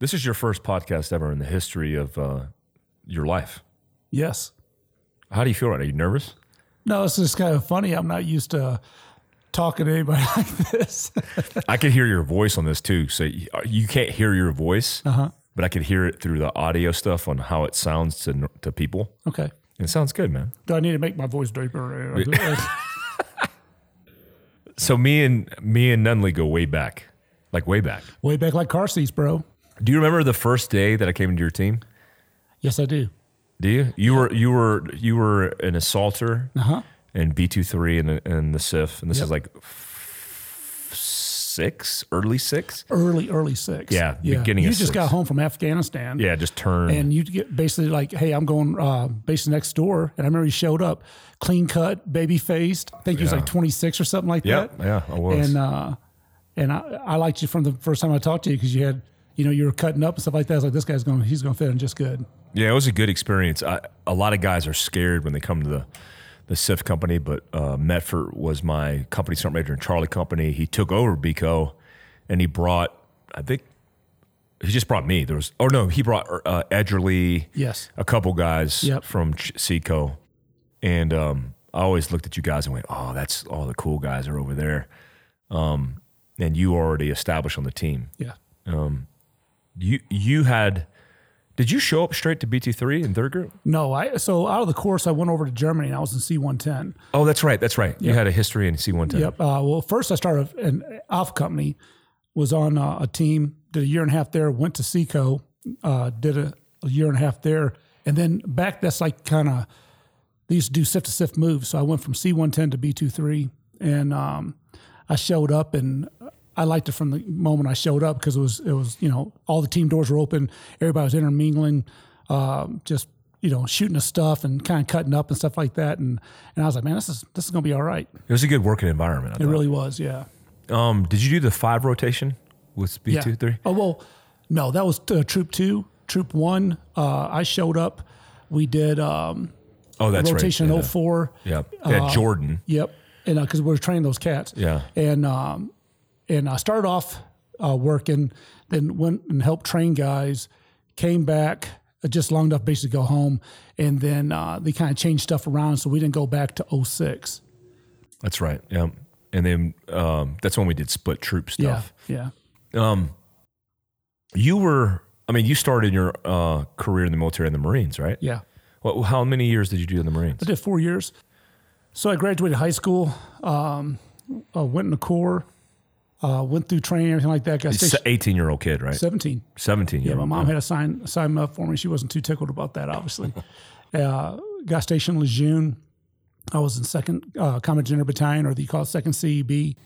This is your first podcast ever in the history of uh, your life. Yes. How do you feel right now? Are you nervous? No, it's just kind of funny. I'm not used to talking to anybody like this. I could hear your voice on this too. So you, you can't hear your voice, Uh-huh. but I could hear it through the audio stuff on how it sounds to to people. okay. It sounds good, man. Do I need to make my voice deeper? So me and me and Nunley go way back, like way back. Way back like car seats, bro. Do you remember the first day that I came into your team? Yes, I do. Do you? You were you were you were an assaulter Uh huh. in B 23 and and the CIF, and this Yep. is like f- six, early six. Early, early six. Yeah, beginning You just six. got home from Afghanistan. Yeah, just turn. And you get basically like, hey, I'm going uh, basically next door. And I remember you showed up, clean cut, baby faced. I think he was like 26 or something like yeah, that. yeah, I was. And uh, and I, I liked you from the first time I talked to you because you had, you know, you were cutting up and stuff like that. I was like, this guy's going, he's going to fit in just good. Yeah, it was a good experience. I, a lot of guys are scared when they come to the the CIF company, but uh, Medford was my company sergeant major in Charlie Company. He took over Bico, and he brought, I think, he just brought me. There was, oh no, he brought uh, Edgerly, Yes. a couple guys Yep. from Ch- Seco, and um, I always looked at you guys and went, "Oh, that's all the cool guys are over there." Um, and you already established on the team. Yeah. You you had, did you show up straight to BT three in third group? No, I so out of the course, I went over to Germany and I was in C110. Oh, that's right. That's right. You had a history in C one ten. Yep. Uh, well, first I started an off Company, was on uh, a team, did a year and a half there, went to Seco, uh, did a, a year and a half there, and then back. That's like kind of they used to do CIF to CIF moves. So I went from C110 to B23, and um, I showed up and. I liked it from the moment I showed up because it was it was you know all the team doors were open, everybody was intermingling, um, just you know shooting the stuff and kind of cutting up and stuff like that, and and I was like, man, this is this is gonna be all right. It was a good working environment. I It thought. really was, yeah. um, did you do the five rotation with B two three? Oh well, no, that was uh, Troop Two. Troop One, uh, I showed up. We did um, Oh, that's rotation right. 04. Yeah. Yeah. yeah Jordan. Yep, and because we were training those cats. Yeah. and um, and I started off uh, working, then went and helped train guys. Came back uh, just long enough basically to go home, and then uh, they kind of changed stuff around, so we didn't go back to 06. That's right. Yeah. And then um, that's when we did split troop stuff. Yeah, yeah. Um, you were, I mean, you started your uh, career in the military in the Marines, right? Yeah. What, how many years did you do in the Marines? I did four years. So I graduated high school, um, uh, went in the Corps, uh, went through training, everything like that. Got stationed 18 year old kid, right? 17. 17 year Yeah, my mom had a sign sign up for me. She wasn't too tickled about that, obviously. uh, got stationed in Lejeune. I was in second uh, Combat Engineer Battalion, or they call it second CEB.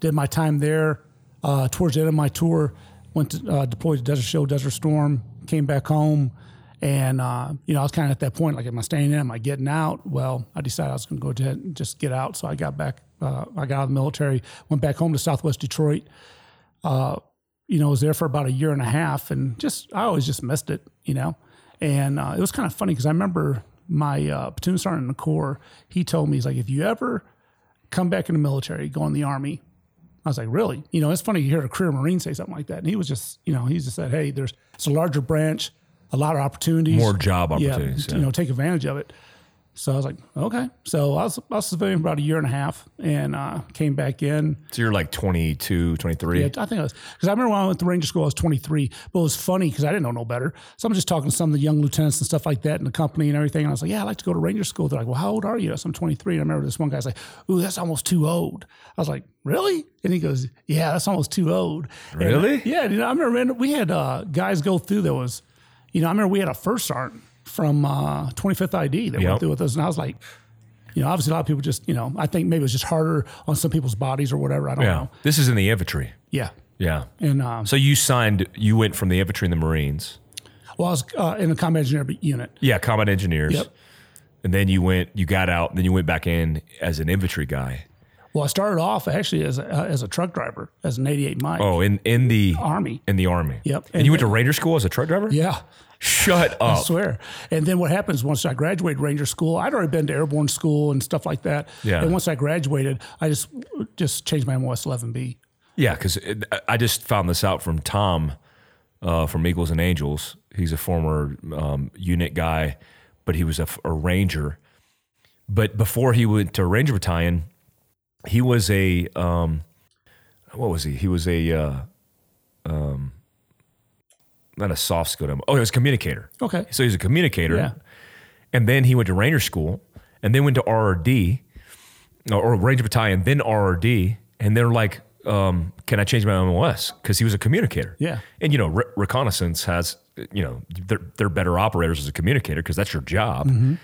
Did my time there. Uh, towards the end of my tour, went to uh, deployed to Desert Shield, Desert Storm. Came back home, and uh, you know I was kind of at that point, like, am I staying in? Am I getting out? Well, I decided I was going to go ahead and just get out. So I got back. Uh, I got out of the military, went back home to Southwest Detroit you know, was there for about a year and a half and just, I always just missed it, you know? And uh, it was kind of funny because I remember my uh, platoon sergeant in the Corps, he told me, he's like, if you ever come back in the military, go in the Army. I was like, really? You know, it's funny you hear a career Marine say something like that. And he was just, you know, he just said, hey, there's, it's a larger branch, a lot of opportunities. More job yeah, opportunities. you know, take advantage of it. So I was like, okay. So I was, I was civilian about a year and a half and uh, came back in. So you're like 22, 23. Yeah, I think I was because I remember when I went to Ranger School, I was 23. But it was funny because I didn't know no better. So I'm just talking to some of the young lieutenants and stuff like that in the company and everything. And I was like, "Yeah, I like to go to Ranger School." They're like, "Well, how old are you?" "I'm 23." And I remember this one guy's like, "Ooh, that's almost too old." I was like, "Really?" And he goes, "Yeah, that's almost too old." And, Really? yeah. You know, I remember we had uh, guys go through that was, you know, I remember we had a first sergeant from uh, 25th ID that Yep. went through with us, and I was like. You know, obviously, a lot of people just, you know, I think maybe it was just harder on some people's bodies or whatever. I don't Yeah. know. This is in the infantry. Yeah. Yeah. And um, So you signed, you went from the infantry in the Marines. Well, I was uh, in the combat engineer unit. Yeah, combat engineers. Yep. And then you went, you got out, and then you went back in as an infantry guy. Well, I started off actually as a, uh, as a truck driver, as an 88 Mike. Oh, in in the Army. in the army. Yep. And, And you went to Ranger school as a truck driver? Yeah, Shut up. I swear. And then what happens once I graduated Ranger School, I'd already been to airborne school and stuff like that. Yeah. And once I graduated, I just just changed my MOS 11B. Yeah, because I just found this out from Tom uh, from Eagles and Angels. He's a former um, unit guy, but he was a, a Ranger. But before he went to Ranger Battalion, he was a um, what was he? He was a uh, um, not a soft skill. Oh, he was a communicator. Okay. So he was a communicator. Yeah. And then he went to Ranger School and then went to RRD or, or Ranger Battalion, then RRD. And they're like, um, can I change my MOS? Because he was a communicator. Yeah. And, you know, re- reconnaissance has, you know, they're, they're better operators as a communicator because that's your job. Mm-hmm.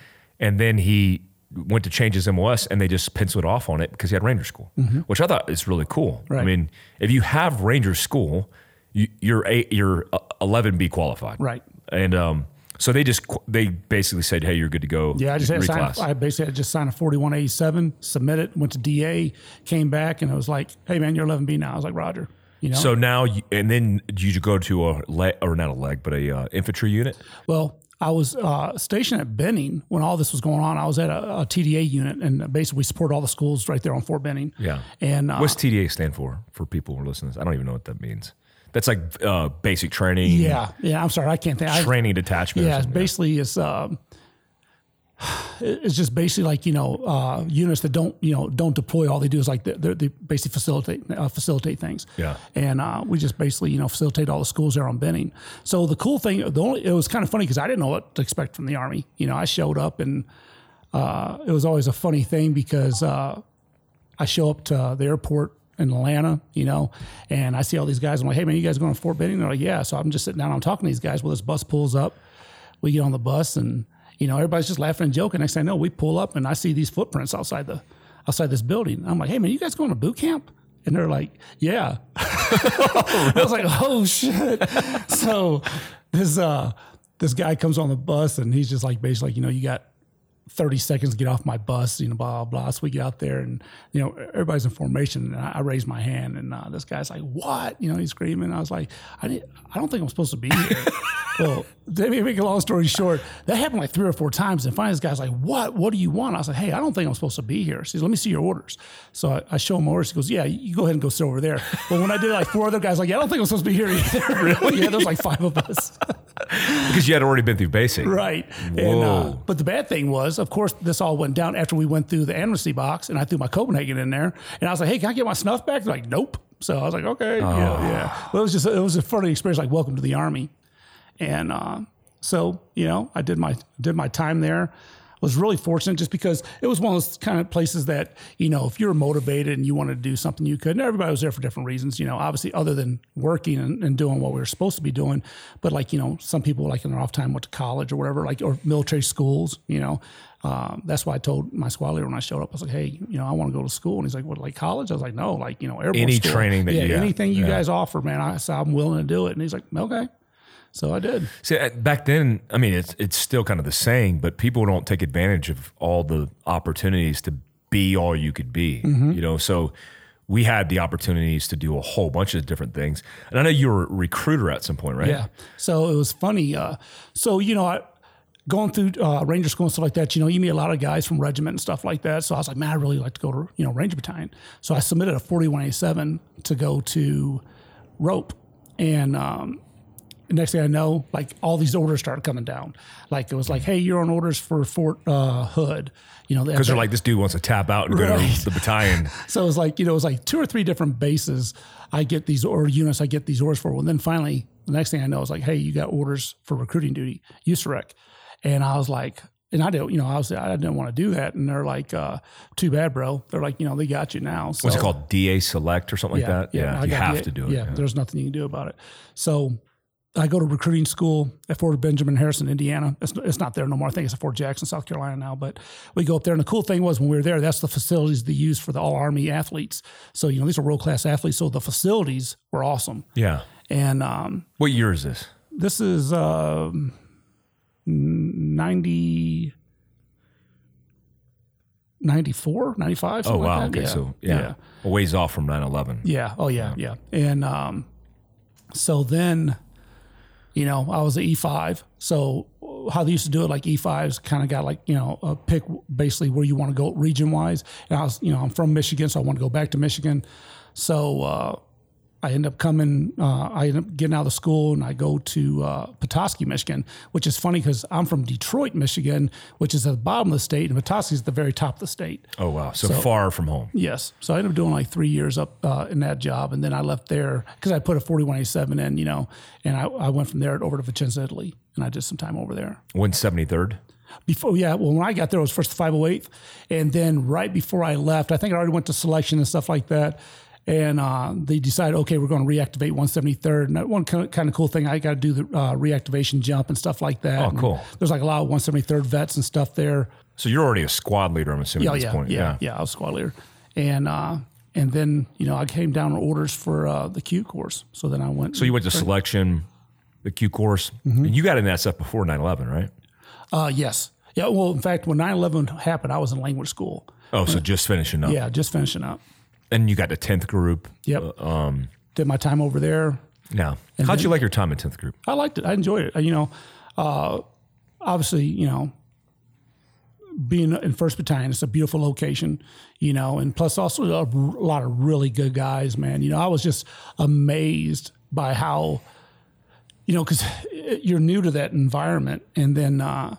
And then he went to change his MOS and they just penciled off on it because he had Ranger School, which I thought is really cool. I Mm-hmm. Mean, if you have Ranger School, you're a, you're 11B qualified. Right. And um, so they just they basically said, "Hey, you're good to go." Yeah, I just had signed. I basically had just signed a 4187, submitted, went to DA, came back, and it was like, hey, man, you're 11B now. I was like, Roger. You know? So now, you, and then you go to a leg, or not a leg, but a uh, infantry unit. Well, I was uh, stationed at Benning when all this was going on. I was at a, a TDA unit, and basically we support all the schools right there on Fort Benning. Yeah. And uh, What's TDA stand for? For people who are listening, I don't even know what that means. That's like uh, basic training. yeah, yeah. I'm sorry, I can't think. I, Training detachment. yeah, basically it's um, it's just basically like you know uh, units that don't you know don't deploy. All they do is like they, they basically facilitate uh, facilitate things. Yeah. and uh, we just basically you know facilitate all the schools there on Benning. So the cool thing, the only it was kind of funny because I didn't know what to expect from the army. You know, I showed up and uh, it was always a funny thing because uh, I show up to the airport in Atlanta, you know, and I see all these guys. I'm like, hey man, you guys going to Fort Benning? They're like, yeah. So I'm just sitting down. I'm talking to these guys. Well, this bus pulls up. We get on the bus and you know everybody's just laughing and joking. Next thing I know, we pull up and I see these footprints outside the outside this building. I'm like, hey man, you guys going to boot camp? And they're like, yeah. I was like, oh shit. so this uh this guy comes on the bus and he's just like basically like, you know, you got 30 seconds get off my bus, you know, blah, blah, blah. So we get out there and, you know, everybody's in formation. And I, I raise my hand and uh, this guy's like, what? You know, he's screaming. I was like, I, didn't, I don't think I'm supposed to be here. well, to make a long story short, that happened like three or four times. And finally, this guy's like, what? What do you want? I was like, hey, I don't think I'm supposed to be here. He says, let me see your orders. So I, I show him orders. He goes, yeah, you go ahead and go sit over there. But when I did like four other guys, like, yeah, I don't think I'm supposed to be here either. really? yeah, there's like five of us. because you had already been through basic. Right. And, uh, but the bad thing was, of course, this all went down after we went through the amnesty box and I threw my Copenhagen in there. And I was like, hey, can I get my snuff back? They're like, nope. So I was like, okay. Yeah. Yeah. Well, it was just, it was a funny experience, like, welcome to the Army. And uh, so, you know, I did my, did my time there. Was really fortunate just because it was one of those kind of places that, you know, if you're motivated and you wanted to do something, you could. And everybody was there for different reasons, you know, obviously, other than working and, and doing what we were supposed to be doing. But like, you know, some people, like in their off time, went to college or whatever, like, or military schools, you know. Um, that's why I told my squad leader when I showed up, I was like, hey, you know, I want to go to school. And he's like, what, like college? I was like, no, like, you know, Any school. training that yeah, you got. anything you Yeah. guys offer, man. I said, I'm willing to do it. And he's like, okay. So I did. See, uh, back then, I mean, it's it's still kind of the saying, but people don't take advantage of all the opportunities to be all you could be. Mm-hmm. You know, so we had the opportunities to do a whole bunch of different things. And I know you were a recruiter at some point, right? Yeah. So it was funny. Uh, so, you know, I, going through uh, Ranger school and stuff like that, you know, you meet a lot of guys from regiment and stuff like that. So I was like, man, I really like to go to, you know, Ranger Battalion. So I submitted a 4187 to go to rope. And um, the next thing I know, like all these orders started coming down. Like it was like, hey, you're on orders for Fort uh, Hood. You know, Because they're like, this dude wants to tap out and go to the battalion. So it was like, you know, it was like two or three different bases I get these or units I get these orders for. Well, then finally, the next thing I know is like, hey, you got orders for recruiting duty, USAREC. And I was like, and I didn't, you know, I was I didn't want to do that. And they're like, uh, too bad, bro. They're like, you know, they got you now. So, What's it called? DA Select or something like that? Yeah. I you have the- to do it. Yeah, there's nothing you can do about it. So I go to recruiting school at Fort Benjamin Harrison, Indiana. It's, it's not there no more. I think it's at Fort Jackson, South Carolina now. But we go up there, and the cool thing was when we were there, that's the facilities they use for the All Army athletes. So you know these are world class athletes. So the facilities were awesome. Yeah. And um, What year is this? this is um, 90. 94, 95. Oh, something like wow. that. Okay. Yeah. So, yeah. A ways off from 9 11. Yeah. Oh yeah, yeah. And um, so then, you know, I was an E five. So how they used to do it, like E fives, kind of got like you know a pick basically where you want to go region wise. And I was, you know, I'm from Michigan, so I want to go back to Michigan. So uh, I end up coming, uh, I end up getting out of school and I go to uh, Petoskey, Michigan, which is funny because I'm from Detroit, Michigan, which is at the bottom of the state, and Petoskey is at the very top of the state. Oh wow, so, far from home. Yes. So I ended up doing like three years up uh, in that job. And then I left there because I put a 4187 in, you know, and I, I went from there over to Vicenza, Italy, and I did some time over there. One seventy third. Before, yeah, well, when I got there, it was first 508. And then right before I left, I think I already went to selection and stuff like that. And uh, they decided, okay, we're going to reactivate 173rd. And that one kind of, cool thing, I got to do the uh, reactivation jump and stuff like that. Oh, And cool. There's like a lot of 173rd vets and stuff there. So you're already a squad leader, I'm assuming Yeah, at this yeah, point. yeah, yeah, yeah, I was squad leader, and uh, and then you know I came down with orders for uh, the Q course. So then I went. So you went to selection, the Q course, Mm-hmm. and you got in that stuff before 9-11, right? uh, yes, yeah. Well, in fact, when 9/11 happened, I was in language school. Oh, so just finishing up. Yeah, just finishing up. And you got the tenth group. Yep. um, Did my time over there. Now, how'd you like your time in tenth group? I liked it. I enjoyed it. Uh, You know, uh, obviously, you know, being in First Battalion, it's a beautiful location, you know, and plus also a r- lot of really good guys, man. You know, I was just amazed by how, you know, because you're new to that environment, and then uh,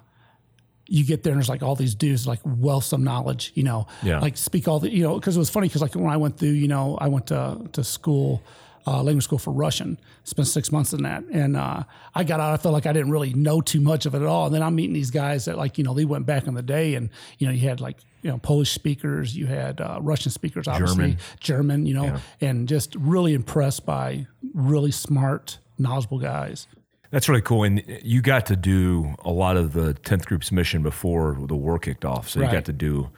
you get there and there's like all these dudes like wealth of knowledge, you know, Yeah. like speak all the, you know, because it was funny because like when I went through, you know, I went to to school, uh, language school for Russian, spent six months in that, and uh, I got out. I felt like I didn't really know too much of it at all. And then I'm meeting these guys that like you know they went back in the day, and you know you had like you know Polish speakers, you had uh, Russian speakers, obviously German. German, you know, and just really impressed by really smart, knowledgeable guys. That's really cool. And you got to do a lot of the 10th group's mission before the war kicked off. So you got to do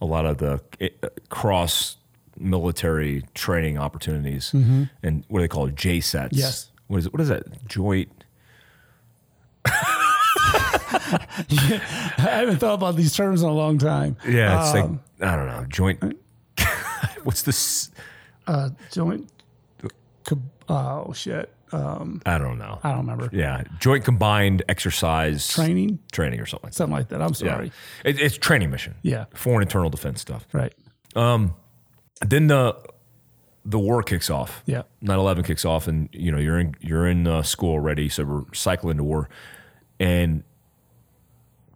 a lot of the uh, cross military training opportunities and what do they call it? JCETs. Mm-hmm. Yes. What is it? What is that? Joint. I haven't thought about these terms in a long time. Yeah. It's Um, like, I don't know. Joint. What's this? Uh, joint. co- Oh shit! Um, I don't know. I don't remember. Yeah. Joint combined exercise Training, training or something like that. something like that. I'm Yeah. sorry. It, it's training mission. Yeah. Foreign internal defense stuff. Right. Then the the war kicks off. Yeah. 9/11 kicks off, and you know you're in you're in uh, school already, so we're cycling to war, and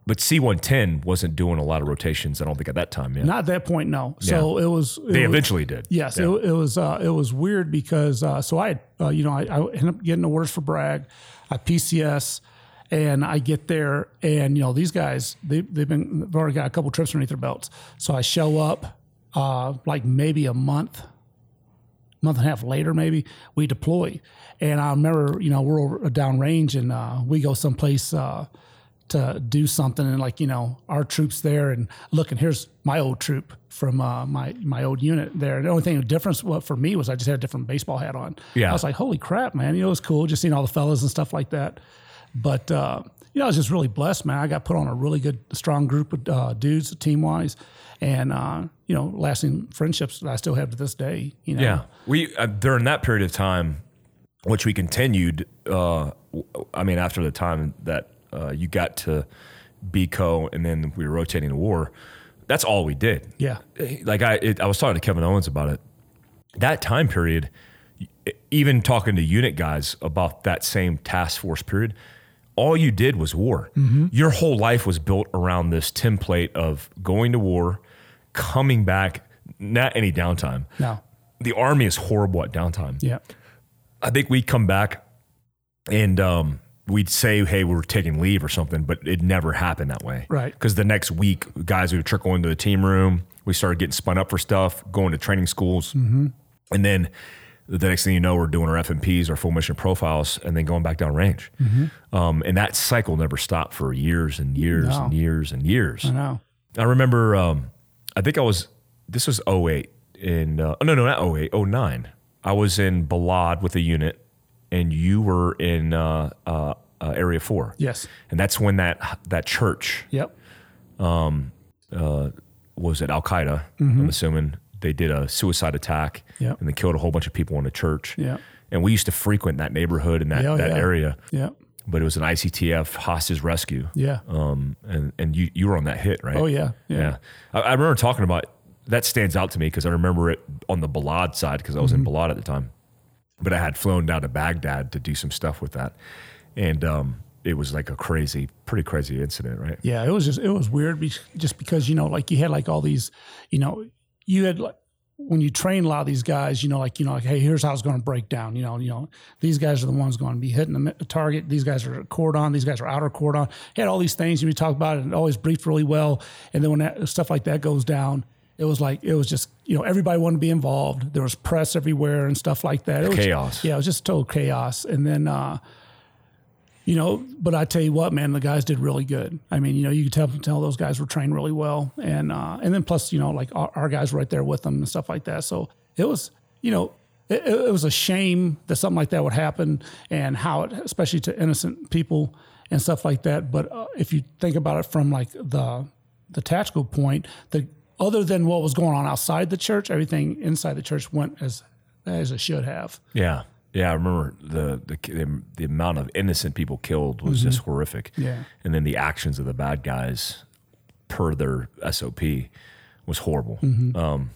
but C110 wasn't doing a lot of rotations. I don't think at that time. Yeah, Not at that point, no. So it was. It they was- eventually did. Yes, Yeah. it, it was. Uh, it was weird because uh, so I, uh, you know, I, I ended up getting orders for Bragg. I PCS, and I get there, and you know, these guys, they they've been they've already got a couple trips underneath their belts. So I show up, uh, like maybe a month, month and a half later, maybe we deploy, and I remember, you know, we're over downrange, and uh, we go someplace. Uh, to do something and like you know our troops there and look and here's my old troop from uh, my my old unit there. And The only thing the difference what for me was I just had a different baseball hat on. Yeah. I was like, holy crap, man! You know, it was cool just seeing all the fellas and stuff like that. But uh, you know, I was just really blessed, man. I got put on a really good, strong group of uh, dudes, team wise, and uh, you know, lasting friendships that I still have to this day. You know, Yeah, we uh, during that period of time, which we continued. Uh, I mean, after the time that uh, you got to BCO, and then we were rotating to war. That's all we did. yeah, like I, it, I was talking to Kevin Owens about it. That time period, even talking to unit guys about that same task force period, all you did was war. Your whole life was built around this template of going to war, coming back, not any downtime. no, The army is horrible at downtime. yeah, I think we'd come back and um, we'd say, hey, we're taking leave or something, but it never happened that way. Right. Because the next week, guys would trickle into the team room. We started getting spun up for stuff, going to training schools. Mm-hmm. And then the next thing you know, we're doing our FMPs, our full mission profiles, and then going back down range. Mm-hmm. Um, and that cycle never stopped for years and years No. and years and years. I know. I remember, um, I think I was, this was 08 in, uh, no, no, not 08, 09. I was in Balad with a unit and you were in uh, uh, uh, Area 4. Yes. And that's when that, that church Yep. was at Al Qaeda. I'm assuming they did a suicide attack Yep. and they killed a whole bunch of people in the church. Yep. And we used to frequent that neighborhood and that, Yeah, that yeah. area, Yep. but it was an ICTF hostage rescue. Yeah. Um, and, and you, you were on that hit, right? oh yeah. Yeah. Yeah. I, I remember talking about that stands out to me because I remember it on the Balad side because I was Mm-hmm. in Balad at the time. But I had flown down to Baghdad to do some stuff with that, and um, it was like a crazy, pretty crazy incident, right? Yeah, it was just it was weird, be- just because you know, like you had like all these, you know, you had like when you train a lot of these guys, you know, like you know, like hey, here's how it's going to break down. You know, you know, these guys are the ones going to be hitting the target. These guys are cordon. These guys are outer cordon. Had all these things, and we talked about it, and always briefed really well. And then when that stuff like that goes down. It was like it was just you know everybody wanted to be involved. There was press everywhere and stuff like that. It was, Chaos. Yeah, it was just total chaos. And then uh, you know, but I tell you what, man, the guys did really good. I mean, you know, you could tell tell those guys were trained really well, and uh, and then plus, you know, like our, our guys were right there with them and stuff like that. So it was, you know, it, it was a shame that something like that would happen, and how it, especially to innocent people and stuff like that. But uh, if you think about it from like the the tactical point, the other than what was going on outside the church, everything inside the church went as as it should have. Yeah, yeah. I remember the the the, amount of innocent people killed was just horrific. Yeah. and then the actions of the bad guys, per their SOP, was horrible. Um,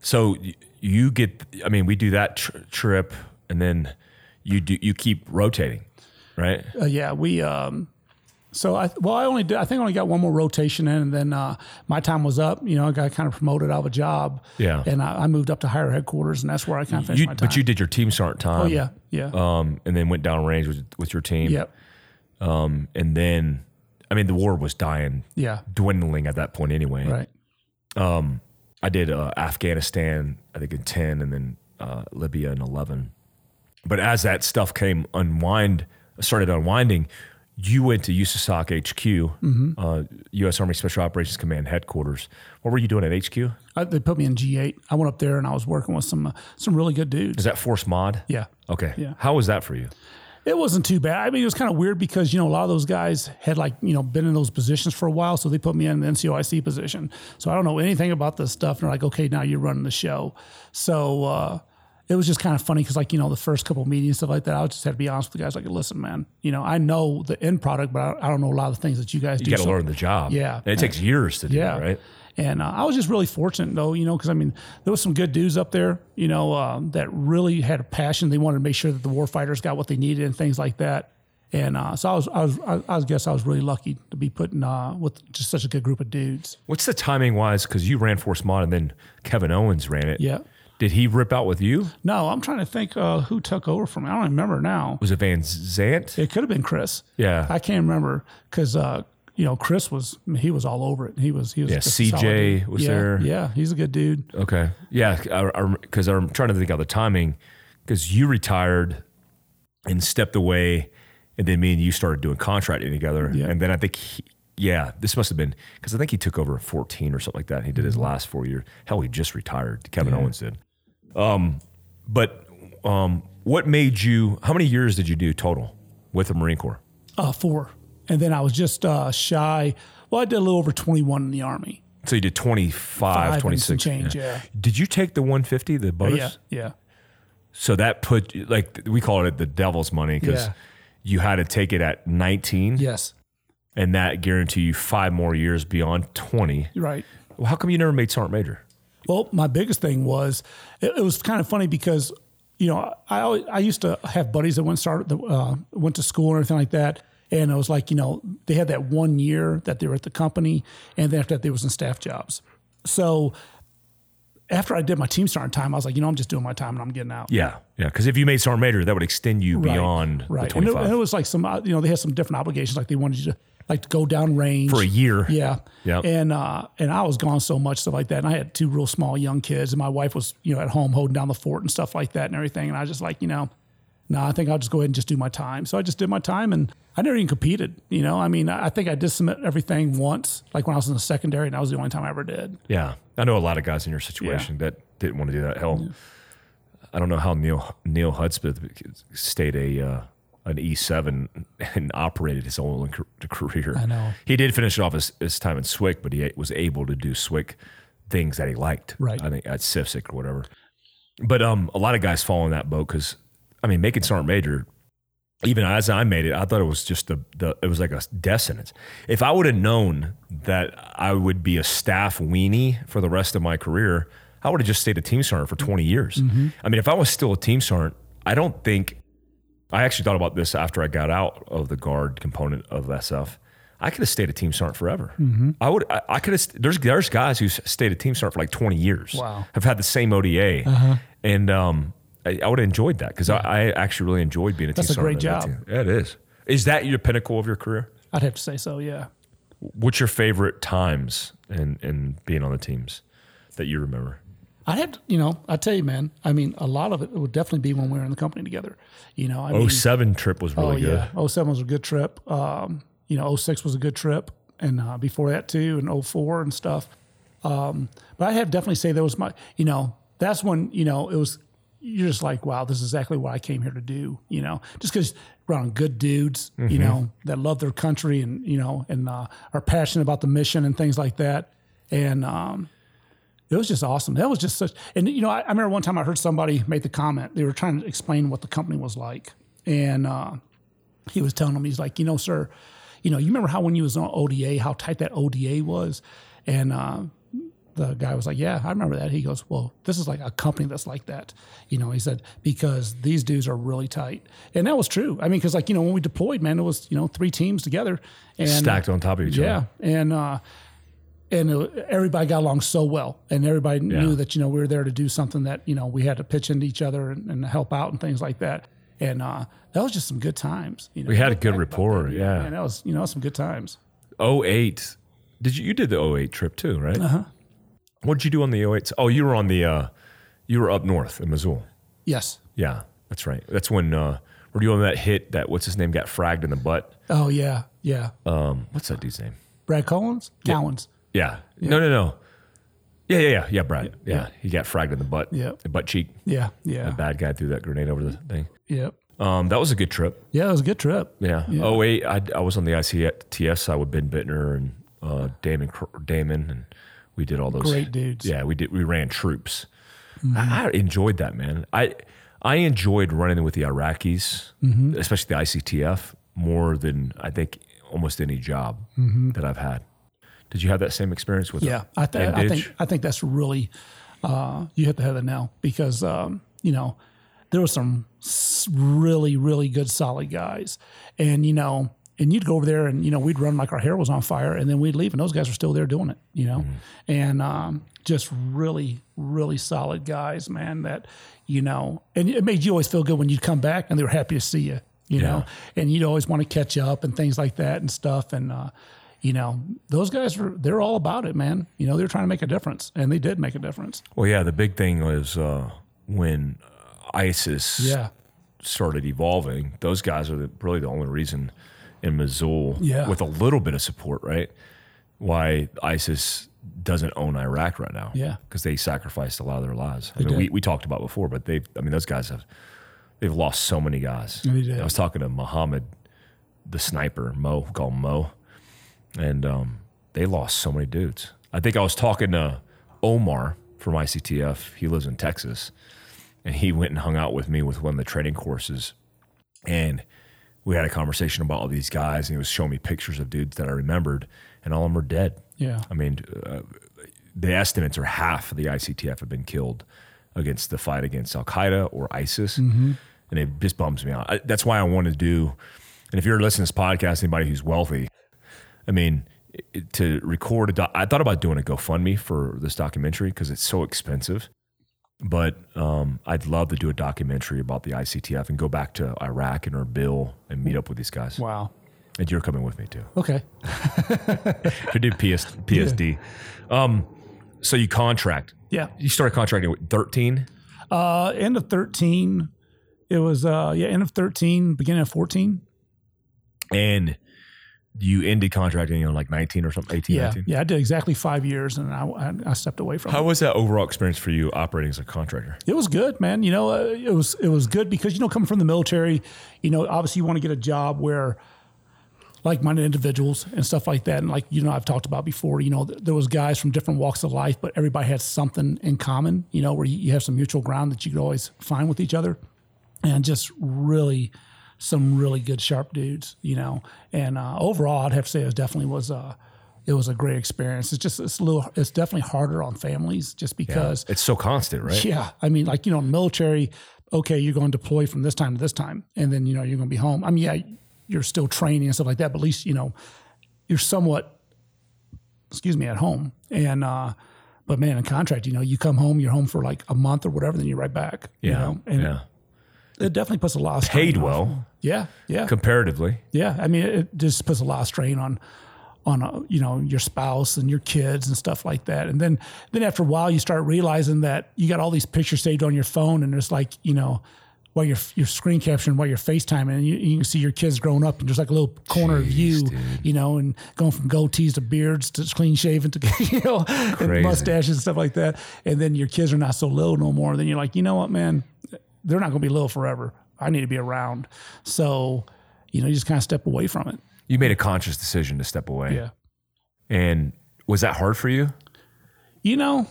so you get, I mean, we do that tr- trip, and then you do you keep rotating, right? Uh, yeah, we. Um, so I well, I only did. I think I only got one more rotation in, and then uh, my time was up. You know, I got kind of promoted out of a job. Yeah. and I, I moved up to higher headquarters, and that's where I kind of finished You, my time. but you did your team sergeant time. oh yeah, yeah, Um, and then went down range with, with your team. yep, Um, and then, I mean, the war was dying, yeah, dwindling at that point anyway. right, I did uh, Afghanistan, I think in 10, and then uh, Libya in 11. But as that stuff came unwind, started unwinding, you went to USASOC HQ, uh, U.S. Army Special Operations Command headquarters. What were you doing at HQ? I, they put me in G eight. I went up there and I was working with some uh, some really good dudes. Is that Force Mod? yeah, Okay. Yeah. How was that for you? It wasn't too bad. I mean, it was kind of weird because you know a lot of those guys had like you know been in those positions for a while, so they put me in the NCOIC position. So I don't know anything about this stuff. And they're like, okay, now you're running the show. So uh, it was just kind of funny because like you know the first couple of meetings stuff like that, I just had to be honest with the guys. Like, listen, man, you know I know the end product, but I, I don't know a lot of the things that you guys do. You got to So- learn the job. Yeah. And it takes years to do yeah. that, right? And uh, I was just really fortunate, though, you know, because I mean, there was some good dudes up there, you know, um, that really had a passion. They wanted to make sure that the warfighters got what they needed and things like that. And uh, so I was, I was, I, I guess I was really lucky to be put in uh, with just such a good group of dudes. What's the timing wise? Because you ran Force Mod and then Kevin Owens ran it. Yeah. Did he rip out with you? No, I'm trying to think uh, who took over from. I don't remember now. Was it Van Zant? It could have been Chris. Yeah. I can't remember because uh, you know Chris was he was all over it. He was he was Yeah, just a solid CJ was yeah, there. Yeah, he's a good dude. Okay. Yeah. Because I'm trying to think of the timing because you retired and stepped away. And then me and you started doing contracting together. Yeah. And then I think, he, yeah, this must have been because I think he took over at 14 or something like that. He did Mm-hmm. his last four years. Hell, he just retired. Kevin Owens did. Um, but um, what made you, how many years did you do total with the Marine Corps? Uh, four, and then I was just uh, shy. Well, I did a little over 21 in the army. So you did 25, Five 26. some change, yeah. Did you take the 150, the bonus? Yeah, yeah, So that put like we call it the devil's money because Yeah. you had to take it at 19, yes, and that guaranteed you five more years beyond 20. right. Well, how come you never made sergeant major? Well, my biggest thing was it, it was kind of funny because you know I always, I used to have buddies that went started uh, went to school and everything like that, and it was like you know they had that one year that they were at the company, and then after that they was in staff jobs. So after I did my team sergeant time, I was like, you know, I'm just doing my time and I'm getting out. Yeah, yeah. Because if you made sergeant major, that would extend you Right, beyond right. the And it, and it was like some, uh, you know, they had some different obligations. Like they wanted you to like to go down range for a year. Yeah. Yeah. And uh, and I was gone so much stuff like that. And I had two real small young kids, and my wife was you know at home holding down the fort and stuff like that and everything. And I was just like, you know, no, I think I'll just go ahead and just do my time. So I just did my time, and I never even competed. You know, I mean, I think I did submit everything once, like when I was in the secondary, and that was the only time I ever did. Yeah, I know a lot of guys in your situation that didn't want to do that. Hell, I don't know how Neil Neil Hudspeth stayed a uh, an E seven and operated his own career. I know. he did finish off his, his time in SWIC, but he was able to do SWIC things that he liked. Right. I think at CIFSIC or whatever. But um, a lot of guys fall in that boat because I mean, making sergeant major. Even as I made it, I thought it was just the, the it was like a death sentence. If I would have known that I would be a staff weenie for the rest of my career, I would have just stayed a team sergeant for 20 years. I mean, if I was still a team sergeant, I don't think I actually thought about this after I got out of the guard component of SF. I could have stayed a team sergeant forever. Mm-hmm. I would. I, I could have. There's there's guys who stayed a team sergeant for like 20 years. Wow. Have had the same ODA, Uh-huh. and um, I, I would have enjoyed that because I, I actually really enjoyed being a That's team a great sergeant. on that job. team. Yeah, it is. Is that your pinnacle of your career? I'd have to say so. Yeah. What's your favorite times in in being on the teams that you remember? I'd have to, you know, I tell you, man. I mean, a lot of it would definitely be when we were in the company together. You know, I mean, 07 trip was really oh good. yeah, 07 was a good trip. Um, you know, 06 was a good trip, and uh, before that too, and 04 and stuff. Um, but I have definitely say that was my, you know, that's when you know it was. You're just like, wow, this is exactly what I came here to do. You know, just because around good dudes, you know, that love their country and you know, and uh, are passionate about the mission and things like that. And um, it was just awesome. That was just such, and you know, I, I remember one time I heard somebody make the comment. They were trying to explain what the company was like, and uh, he was telling them, he's like, you know, sir, you know, you remember how when you was on ODA, how tight that ODA was, and uh, the guy was like, yeah, I remember that. He goes, well, this is like a company that's like that, you know. He said because these dudes are really tight, and that was true. I mean, because like you know when we deployed, man, it was you know three teams together and Stacked on top of each yeah, other. and uh, and it, everybody got along so well, and everybody knew that you know we were there to do something that you know we had to pitch into each other and, and help out and things like that. And uh, that was just some good times. You know, We had a good rapport. Yeah. and that was you know some good times. 08. Did you you did the 08 trip too, right? Uh-huh. What did you do on the 08? Oh, you were on the uh you were up north in Mosul. Yes. Yeah, that's right. That's when uh were you on that hit that what's his name got fragged in the butt? Oh yeah, yeah. Um what's that dude's name? Brad Collins, Collins. Yeah. No, no, no. Yeah, yeah, yeah. Yeah, Brad. Yeah. yeah. He got fragged in the butt. Yeah. The butt cheek. Yeah, yeah, The Bad guy threw that grenade over the thing. Yep. Um, that was a good trip. Yeah, it was a good trip. Yeah. Oh wait, I, I was on the ICTF side with Ben Bittner and uh, Damon Damon, and we did all those Great dudes. Yeah, we did. We ran troops. I, I enjoyed that, man. I I enjoyed running with the Iraqis, especially the ICTF, more than I think almost any job that I've had. Did you have that same experience with? Yeah, I, th- I think I think that's really uh, you hit the head of the nail because um, you know there were some really really good solid guys, and you know, and you'd go over there and you know we'd run like our hair was on fire, and then we'd leave, and those guys were still there doing it, you know, and um, just really really solid guys, man. That you know, and it made you always feel good when you'd come back and they were happy to see you, you know, and you'd always want to catch up and things like that and stuff, and. Uh, you know, those guys are they're all about it, man. You know, they're trying to make a difference and they did make a difference. Well, yeah. The big thing was uh, when ISIS Yeah. started evolving, those guys are the, really the only reason in Mosul, Yeah. with a little bit of support, right? Why ISIS doesn't own Iraq right now? Yeah. because they sacrificed a lot of their lives. I mean, did. we, we talked about before, but they, I mean, those guys have they've lost so many guys. They. I was talking to Muhammad, the sniper, Mo, we call Mo, and um, they lost so many dudes. I think I was talking to Omar from ICTF. He lives in Texas, and he went and hung out with me with one of the training courses, and we had a conversation about all these guys, and he was showing me pictures of dudes that I remembered, and all of them are dead. Yeah. I mean, uh, the estimates are half of the ICTF have been killed against the fight against Al Qaeda or ISIS, and it just bums me out. I, that's why I want to do. And if you're listening to this podcast, anybody who's wealthy, I mean, to record a doc, I thought about doing a GoFundMe for this documentary because it's so expensive. But um, I'd love to do a documentary about the ICTF and go back to Iraq and Erbil and meet up with these guys. Wow. And you're coming with me too Okay. to do PS, PSD. Um, so you contract. Yeah. You started contracting with 13. Uh, end of 13. It was, uh, yeah, end of 13, beginning of 14. and you ended contracting on like 19 or something, 18, Yeah. 19. Yeah. I did exactly five years and I, I, stepped away from it. How was that overall experience for you operating as a contractor? It was good, man. You know, uh, it was it was good because you know, coming from the military, you know, obviously you want to get a job where like-minded individuals and stuff like that. And like you know, I've talked about before. You know, th- there was guys from different walks of life, but everybody had something in common. You know, where you, you have some mutual ground that you could always find with each other, and just really some really good sharp dudes. You know, and uh, overall, I'd have to say it was definitely was. a it was a great experience. It's just it's a little it's definitely harder on families just because It's so constant, right? yeah, I mean, like you know, military. Okay, you're going to deploy from this time to this time, and then you know you're going to be home. I mean, yeah, you're still training and stuff like that, but at least you know you're somewhat, excuse me, at home. And uh, but man, in contract, you know, you come home, you're home for like a month or whatever, then you're right back. You Yeah. know, and yeah. It definitely puts a lot of strain Paid on- well Yeah, yeah, comparatively. yeah. I mean, it just puts a lot of strain on on uh, you know your spouse and your kids and stuff like that. And then then after a while, you start realizing that you got all these pictures saved on your phone, and there's like you know. While you're, you're screen capturing, while you're FaceTiming, and you, you can see your kids growing up, and there's like a little corner of you, you know, and going from goatees to beards to clean shaven to, you know, and mustaches and stuff like that. And then your kids are not so little no more. Then you're like, you know what, man, they're not going to be little forever. I need to be around. So, you know, you just kind of step away from it. You made a conscious decision to step away. Yeah. And was that hard for you? You know,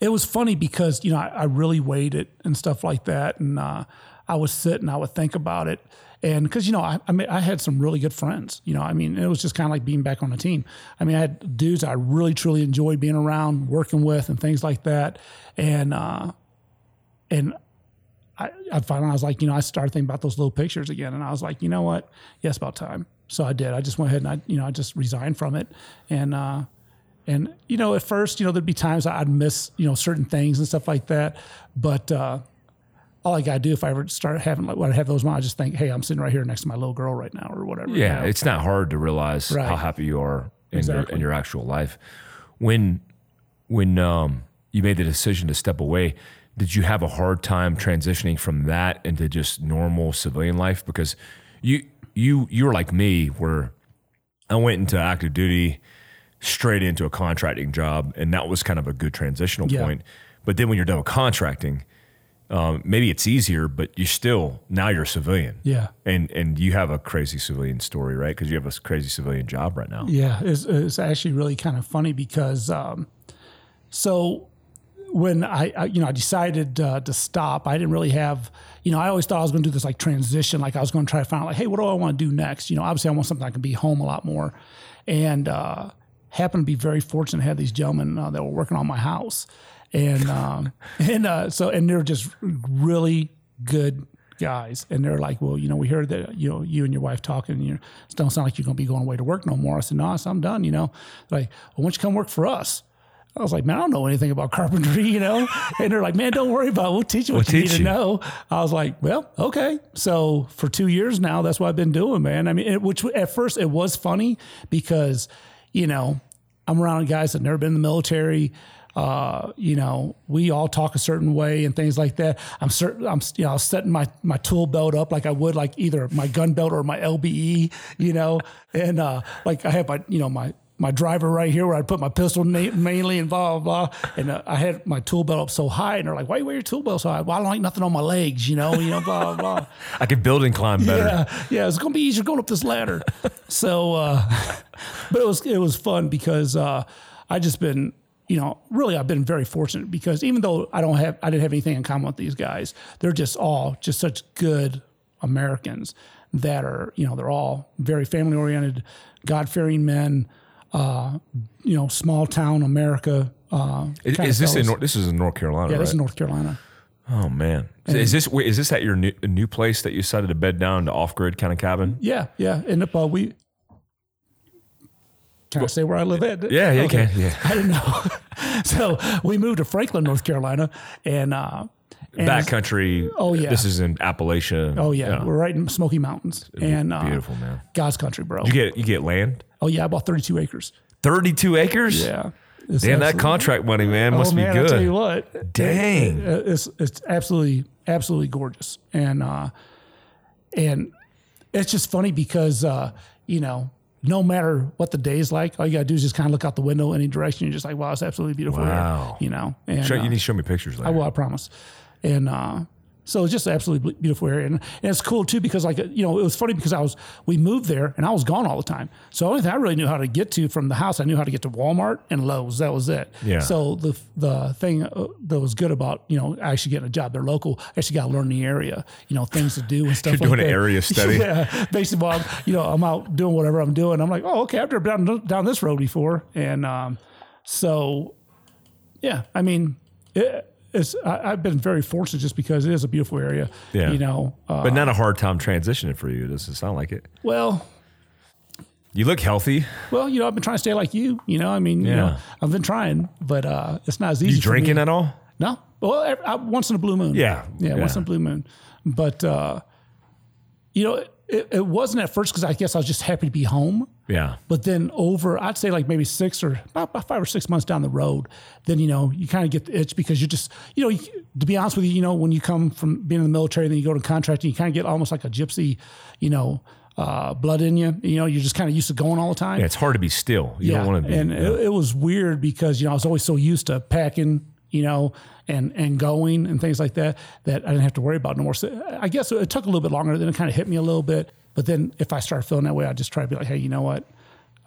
it was funny because, you know, I, I really weighed it and stuff like that. And uh, I would sit and I would think about it. And because, you know, I, I, mean, I had some really good friends, you know, I mean, it was just kind of like being back on the team. I mean, I had dudes I really, truly enjoyed being around, working with, and things like that. And, uh, and I, I finally I was like, you know, I started thinking about those little pictures again, and I was like, you know what? Yeah, it's about time. So I did. I just went ahead and I, you know, I just resigned from it, and uh, and you know, at first, you know, there'd be times I'd miss, you know, certain things and stuff like that, but uh, all I gotta do if I ever start having like when I have those moments, I just think, hey, I'm sitting right here next to my little girl right now, or whatever. you Yeah, know? it's not hard to realize Right. how happy you are in your in your actual life. When when um, you made the decision to step away, did you have a hard time transitioning from that into just normal civilian life? Because you you you were like me, where I went into active duty straight into a contracting job, and that was kind of a good transitional Yeah. point. But then when you're done with contracting, um, maybe it's easier, but you still now you're a civilian. yeah. And and you have a crazy civilian story, right? Because you have a crazy civilian job right now. Yeah, it's, it's actually really kind of funny because um, so when I, I you know I decided uh, to stop, I didn't really have you know I always thought I was going to do this like transition, like I was going to try to find out like hey what do I want to do next? You know, obviously I want something I can be home a lot more, and uh, happened to be very fortunate to have these gentlemen uh, that were working on my house, and um, and uh, so and they're just really good guys. And they're like well you know we heard that you know you and your wife talking and you don't sound like you're going to be going away to work no more. I said no i'm done you know? Like well, why don't you come work for us I was like, man, I don't know anything about carpentry, you know? And they're like, man, don't worry about it. We'll teach you what We'll you need teach to know. I was like, well, okay. So for two years now, that's what I've been doing, man. I mean, it, which at first it was funny because, you know, I'm around guys that never been in the military. Uh, you know, we all talk a certain way and things like that. I'm certain I'm you know setting my my tool belt up like I would like either my gun belt or my LBE, you know, and uh, like I have my you know my my driver right here where I put my pistol na- mainly and blah blah blah. And uh, I had my tool belt up so high, and they're like, "Why you wear your tool belt so high?" Well, I don't like nothing on my legs, you know, you know, blah blah. blah. I could build and climb better. Yeah, yeah, it's gonna be easier going up this ladder. so, uh, but it was it was fun because uh, I just been, you know, really I've been very fortunate because even though I don't have I didn't have anything in common with these guys, they're just all just such good Americans that are you know they're all very family oriented, God fearing men. Uh, you know, small town America. Uh, Is, this in. This is in North Carolina, Yeah, right? this is North Carolina. oh man, is this wait, is this at your new, new place that you decided to bed down to off grid kind of cabin? Yeah, yeah. And uh, we can I say where I live at? Yeah, Okay. you can. Yeah, I didn't know. so we moved to Franklin, North Carolina, and uh, and backcountry. Oh, yeah. this is in Appalachia. oh yeah, we're right in Smoky Mountains, and uh, beautiful man. God's country, bro. You get you get land, oh yeah, I bought thirty two acres. thirty two acres. Yeah, It's Damn, that contract money, man, must oh, man, be I tell you what, Dang. it- it's it's absolutely absolutely gorgeous, and uh, and it's just funny because uh, you know. No matter what the day is like, all you gotta do is just kind of look out the window any direction. You're just like, wow, it's absolutely beautiful Wow. here. You know, and Show, uh, you need to show me pictures later. I will, I promise. And uh, So it's just an absolutely beautiful area, and, and it's cool too because like you know it was funny because I was we moved there and I was gone all the time. So the only thing I really knew how to get to from the house, I knew how to get to Walmart and Lowe's. That was it. Yeah. So the the thing uh, that was good about you know actually getting a job there local, I actually got to learn the area, you know things to do and stuff. You're like doing an area study. yeah. Basically, while I'm, you know I'm out doing whatever I'm doing, I'm like, oh okay, I've never been down, down this road before, and um, so yeah, I mean, it, it's I, I've been very fortunate just because it is a beautiful area. Yeah. You know, uh, But not a hard time transitioning for you. It doesn't sound like it. well, You look healthy. well, you know, I've been trying to stay like you. You know, I mean, you know, Yeah. I've been trying, but uh, it's not as easy. You drinking at all? No. Well, I, I, once in a blue moon. Yeah. Yeah, once in a blue moon. But uh, you know, it, it wasn't at first because I guess I was just happy to be home. Yeah. But then over, I'd say like maybe six or about, five or six months down the road, then you know you kind of get the itch because you're just you know you, to be honest with you, you know when you come from being in the military, then you go to contracting, you kind of get almost like a gypsy, you know, uh, blood in you. You know, you're just kind of used to going all the time. Yeah, it's hard to be still. You don't want to be. And yeah. it, it was weird because, you know, I was always so used to packing, you know, and, and going and things like that, that I didn't have to worry about no more. So I guess it took a little bit longer. Then it kind of hit me a little bit. But then if I start feeling that way, I just try to be like, hey, you know what?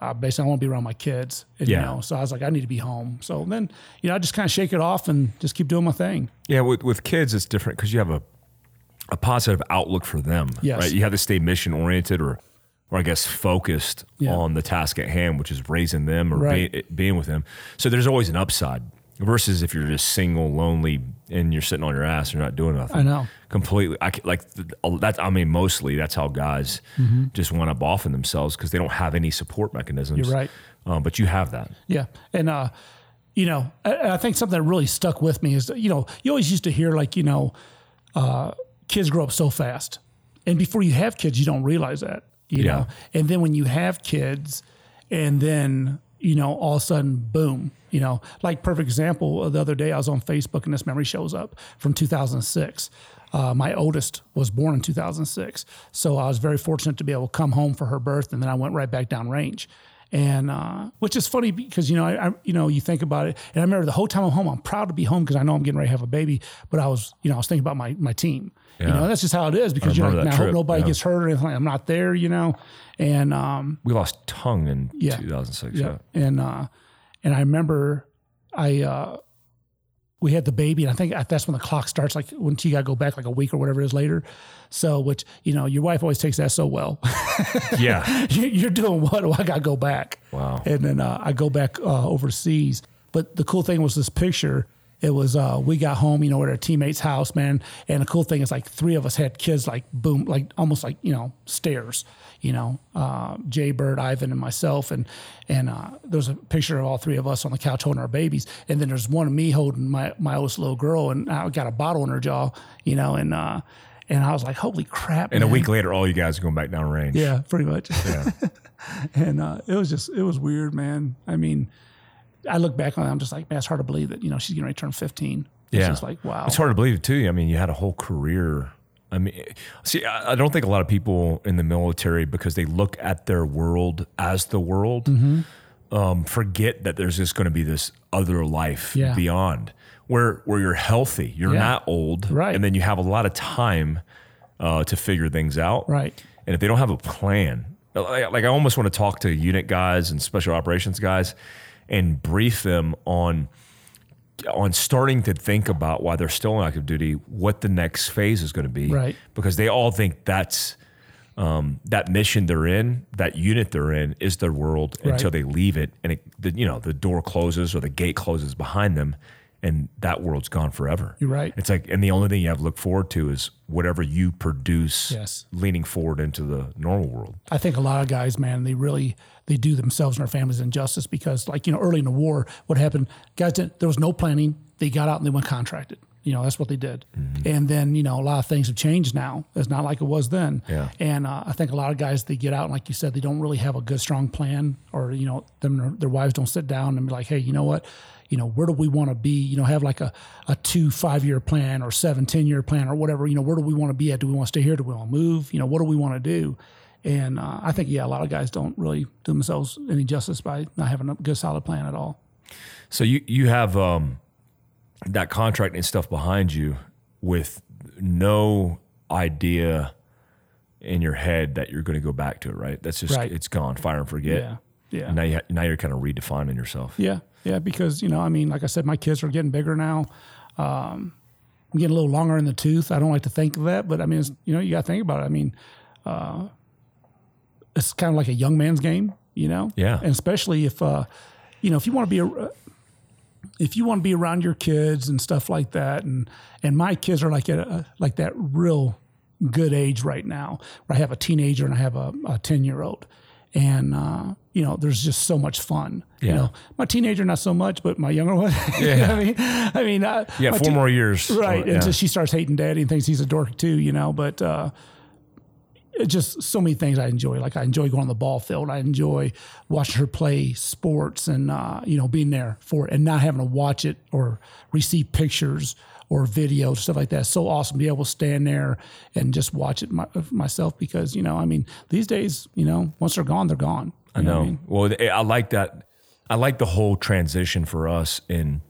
Uh, basically, I want to be around my kids. And, Yeah. You know, so I was like, I need to be home. So then, you know, I just kind of shake it off and just keep doing my thing. Yeah, with, with kids, it's different because you have a a positive outlook for them. Yes. Right. You have to stay mission oriented or, or I guess focused Yeah. on the task at hand, which is raising them or Right. being, being with them. So there's always an upside versus if you're just single, lonely, and you're sitting on your ass, and you're not doing nothing. I know. completely. I like th- that. I mean, mostly that's how guys just wind up offing themselves because they don't have any support mechanisms. Mm-hmm. You're right. Um, but you have that. Yeah. And, uh, you know, I, I think something that really stuck with me is, you know, you always used to hear like, you know, uh, kids grow up so fast. And before you have kids, you don't realize that, you Yeah. know. And then when you have kids, and then, you know, all of a sudden, boom, you know, like perfect example, the other day I was on Facebook and this memory shows up from 2006. Uh, my oldest was born in 2006. So I was very fortunate to be able to come home for her birth, and then I went right back down range. And uh, which is funny because you know I, I you know you think about it, and I remember the whole time I'm home, I'm proud to be home because I know I'm getting ready to have a baby. But I was you know I was thinking about my my team. You know that's just how it is because you're like, remember man, that I hope nobody yeah. gets hurt or anything. I'm not there, you know. And um, We lost tongue in Yeah. 2006. yeah. Yeah. And uh, and I remember I uh, we had the baby, and I think that's when the clock starts. Like when you got to go back like a week or whatever it is later. So which you know your wife always takes that so well. Yeah. You- You're doing what? Well, I got to go back. Wow. And then uh, I go back uh, overseas. But the cool thing was this picture. It was uh, we got home, you know, at our teammate's house, man. And the cool thing is like three of us had kids, like boom, like almost like you know stairs, you know, uh, Jay Bird, Ivan, and myself, and and uh, there's a picture of all three of us on the couch holding our babies, and then there's one of me holding my my oldest little girl, and I got a bottle in her jaw, you know, and uh, and I was like, holy crap! And a week later, all you guys are going back down range. yeah, pretty much. Yeah. and uh, it was just it was weird, man. I mean, I look back on it, I'm just like, man, it's hard to believe that you know she's getting ready to turn 15. It's Yeah. just like wow. It's hard to believe it too. I mean, you had a whole career. I mean, see, I don't think a lot of people in the military, because they look at their world as the world, Mm-hmm. um, forget that there's just going to be this other life Yeah. beyond where where you're healthy, you're Yeah. not old, Right. and then you have a lot of time uh, to figure things out, Right. And if they don't have a plan, like, like I almost want to talk to unit guys and special operations guys and brief them on on starting to think about why they're still on active duty what the next phase is going to be Right. because they all think that's um, that mission they're in that unit they're in is their world Right. until they leave it and it, the, you know the door closes or the gate closes behind them and that world's gone forever You're right. it's like and the only thing you have to look forward to is whatever you produce Yes. leaning forward into the normal world I think a lot of guys, man, they really they do themselves and their families injustice because, like you know, early in the war, what happened? Guys, didn't, there was no planning. They got out and they went contracted. You know, that's what they did. Mm-hmm. And then you know, a lot of things have changed now. It's not like it was then. Yeah. And uh, I think a lot of guys they get out and, like you said, they don't really have a good, strong plan, or you know, them their wives don't sit down and be like, hey, you know what? You know, where do we want to be? You know, have like a, a two, five year plan or seven, 10 year plan or whatever. You know, where do we want to be at? Do we want to stay here? Do we want to move? You know, what do we want to do? And uh, I think, yeah, a lot of guys don't really do themselves any justice by not having a good, solid plan at all. So you you have um, that contract and stuff behind you with no idea in your head that you're going to go back to it, right? That's just Right. it's gone, fire and forget. Yeah. Yeah. And now you, now you're kind of redefining yourself. Yeah, yeah, because you know, I mean, like I said, my kids are getting bigger now. Um, I'm getting a little longer in the tooth. I don't like to think of that, but I mean, it's, you know, you got to think about it. I mean, uh, it's kind of like a young man's game, you know. Yeah. and especially if uh, you know, if you want to be a if you want to be around your kids and stuff like that, and and my kids are like at a, like that real good age right now. Where I have a teenager and I have a ten year old, and uh, you know, there's just so much fun. You Yeah. know, my teenager not so much, but my younger one. Yeah. I mean, I mean, uh, Yeah, four teen- more years. right? Or- yeah. Until she starts hating daddy and thinks he's a dork too, you know. But uh, just so many things I enjoy. Like I enjoy going on the ball field. I enjoy watching her play sports and uh, you know being there for it and not having to watch it or receive pictures or videos stuff like that. So awesome to be able to stand there and just watch it my, myself because you know I mean these days you know once they're gone they're gone. I know. what I mean? Well, I like that. I like the whole transition for us in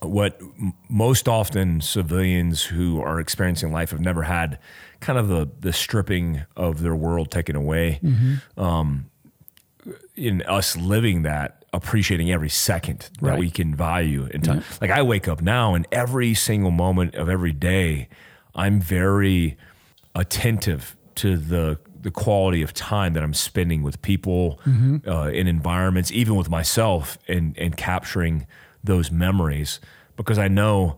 what m- most often civilians who are experiencing life have never had kind of the, the stripping of their world taken away. Um, in us living that, appreciating every second that Right. we can value in time. Like I wake up now and every single moment of every day, I'm very attentive to the the quality of time that I'm spending with people uh, in environments, even with myself, and and capturing those memories because I know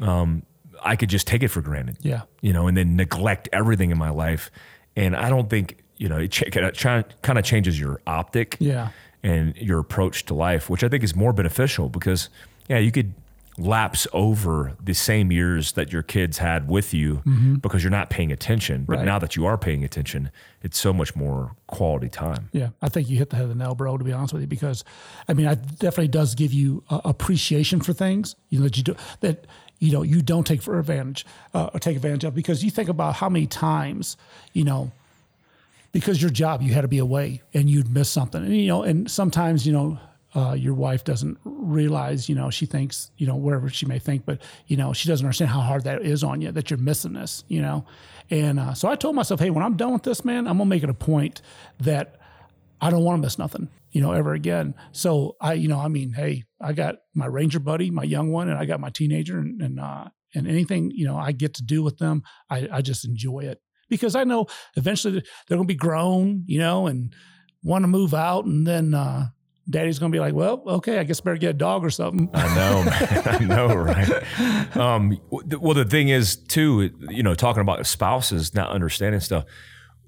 um, I could just take it for granted. Yeah. you know, and then neglect everything in my life, and I don't think you know it, ch- it kind of changes your optic Yeah. and your approach to life, which I think is more beneficial because, yeah, you could lapse over the same years that your kids had with you because you're not paying attention. But Right. now that you are paying attention, it's so much more quality time. Yeah, I think you hit the head of the nail, bro. To be honest with you, because I mean, it definitely does give you uh, appreciation for things. You know that you do that. You know you don't take for advantage uh, or take advantage of because you think about how many times you know because your job you had to be away and you'd miss something. And you know and sometimes you know uh, your wife doesn't realize you know she thinks you know wherever she may think but you know she doesn't understand how hard that is on you that you're missing this you know? And uh, so i told myself hey when i'm done with this man i'm gonna make it a point that I don't want to miss nothing, you know, ever again. So I, you know, I mean, hey, I got my ranger buddy, my young one, and I got my teenager, and and uh, and anything you know I get to do with them, I, I just enjoy it because I know eventually they're going to be grown, you know, and want to move out, and then uh, daddy's going to be like, well, okay, I guess better get a dog or something. I know, man. I know, right? Um, well, the thing is, too, you know, talking about spouses not understanding stuff.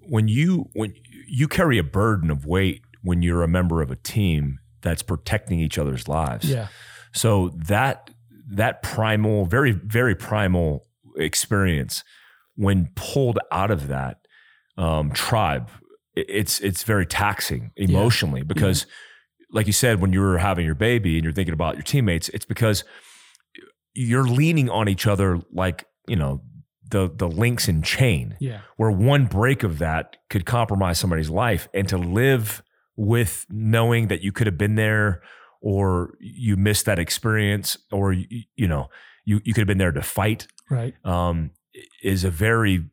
When you when you carry a burden of weight when you're a member of a team that's protecting each other's lives. yeah, So that that primal, very very primal experience, when pulled out of that um, tribe, it's it's very taxing emotionally because, like you said, when you're having your baby and you're thinking about your teammates, it's because you're leaning on each other like you know the the links in chain. Yeah, where one break of that could compromise somebody's life and to live with knowing that you could have been there or you missed that experience or you, you know you, you could have been there to fight right, um, is a very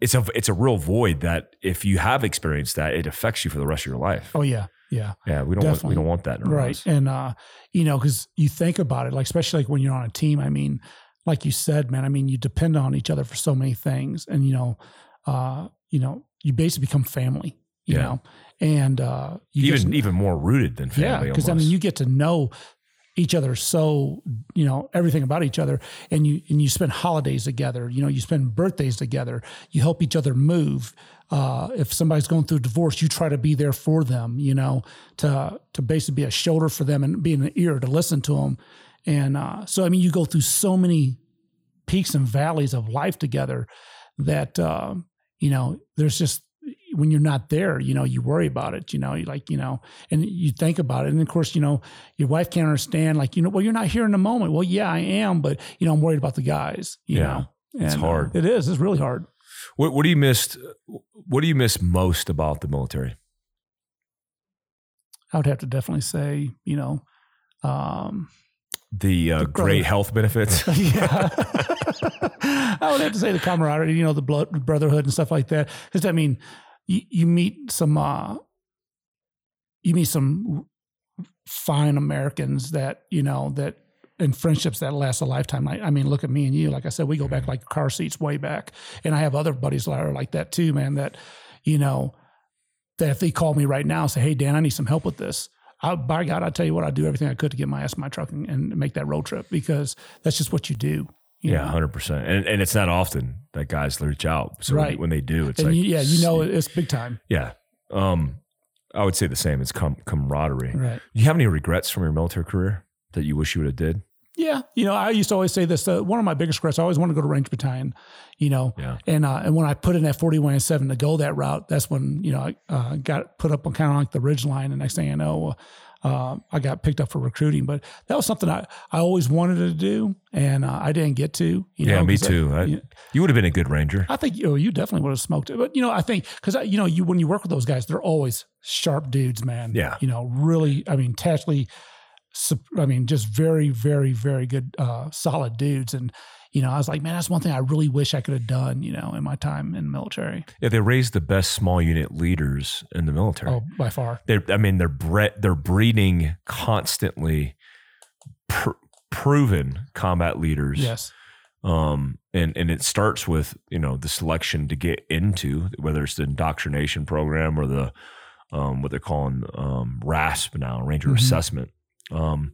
it's a it's a real void that if you have experienced that it affects you for the rest of your life. Oh yeah, yeah. yeah we don't want, we don't want that right. and uh you know because you think about it like especially like when you're on a team i mean like you said man i mean you depend on each other for so many things and you know uh you know you basically become family you Yeah. know and uh you even even more rooted than family yeah because i mean you get to know each other so you know everything about each other and you and you spend holidays together you know you spend birthdays together you help each other move. Uh, if somebody's going through a divorce you try to be there for them you know to to basically be a shoulder for them and be an ear to listen to them and uh, so i mean you go through so many peaks and valleys of life together that uh, you know there's just when you're not there you know you worry about it you know you like you know and you think about it and of course you know your wife can't understand like you know well you're not here in the moment well yeah i am but you know i'm worried about the guys you Yeah. know It's And, uh, hard. it is it's really hard what, what do you miss what do you miss most about the military i would have to definitely say you know um the uh, great health benefits. yeah. I would have to say the camaraderie, you know, the blood, brotherhood and stuff like that. Because I mean, you, you meet some, uh, you meet some fine Americans that you know that and friendships that last a lifetime. I, I, mean, look at me and you. Like I said, we go back like car seats way back, and I have other buddies that are like that too, man. That you know, that if they call me right now, and say, "Hey, Dan, I need some help with this," I, by God, I tell you what, I do everything I could to get my ass in my truck and, and make that road trip because that's just what you do. Yeah, hundred percent, and and it's not often that guys reach out. So right. when, when they do, it's and like you, yeah, you know, it's big time. Yeah, um, I would say the same. It's com- camaraderie. Right. Do you have any regrets from your military career that you wish you would have did? Yeah, you know, I used to always say this. Uh, one of my biggest regrets, I always wanted to go to Ranger Battalion, you know, yeah. and uh, and when I put in that forty one and seven to go that route, that's when you know I uh, got put up on kind of like the ridge line, and next thing I know, uh, I got picked up for recruiting. But that was something I, I always wanted to do, and uh, I didn't get to. You yeah, know, me too. I, you, you would have been a good ranger. I think you, you definitely would have smoked it. But you know, I think because you know you when you work with those guys, they're always sharp dudes, man. Yeah, you know, really. I mean, tactically I mean, just very, very, very good, uh, solid dudes. And, you know, I was like, man, that's one thing I really wish I could have done, you know, in my time in the military. Yeah, they raised the best small unit leaders in the military. Oh, by far. They're, I mean, they're bre- they're breeding constantly pr- proven combat leaders. Yes. Um, and and it starts with you know the selection to get into whether it's the indoctrination program or the um, what they're calling um, RASP now, Ranger mm-hmm. Assessment um,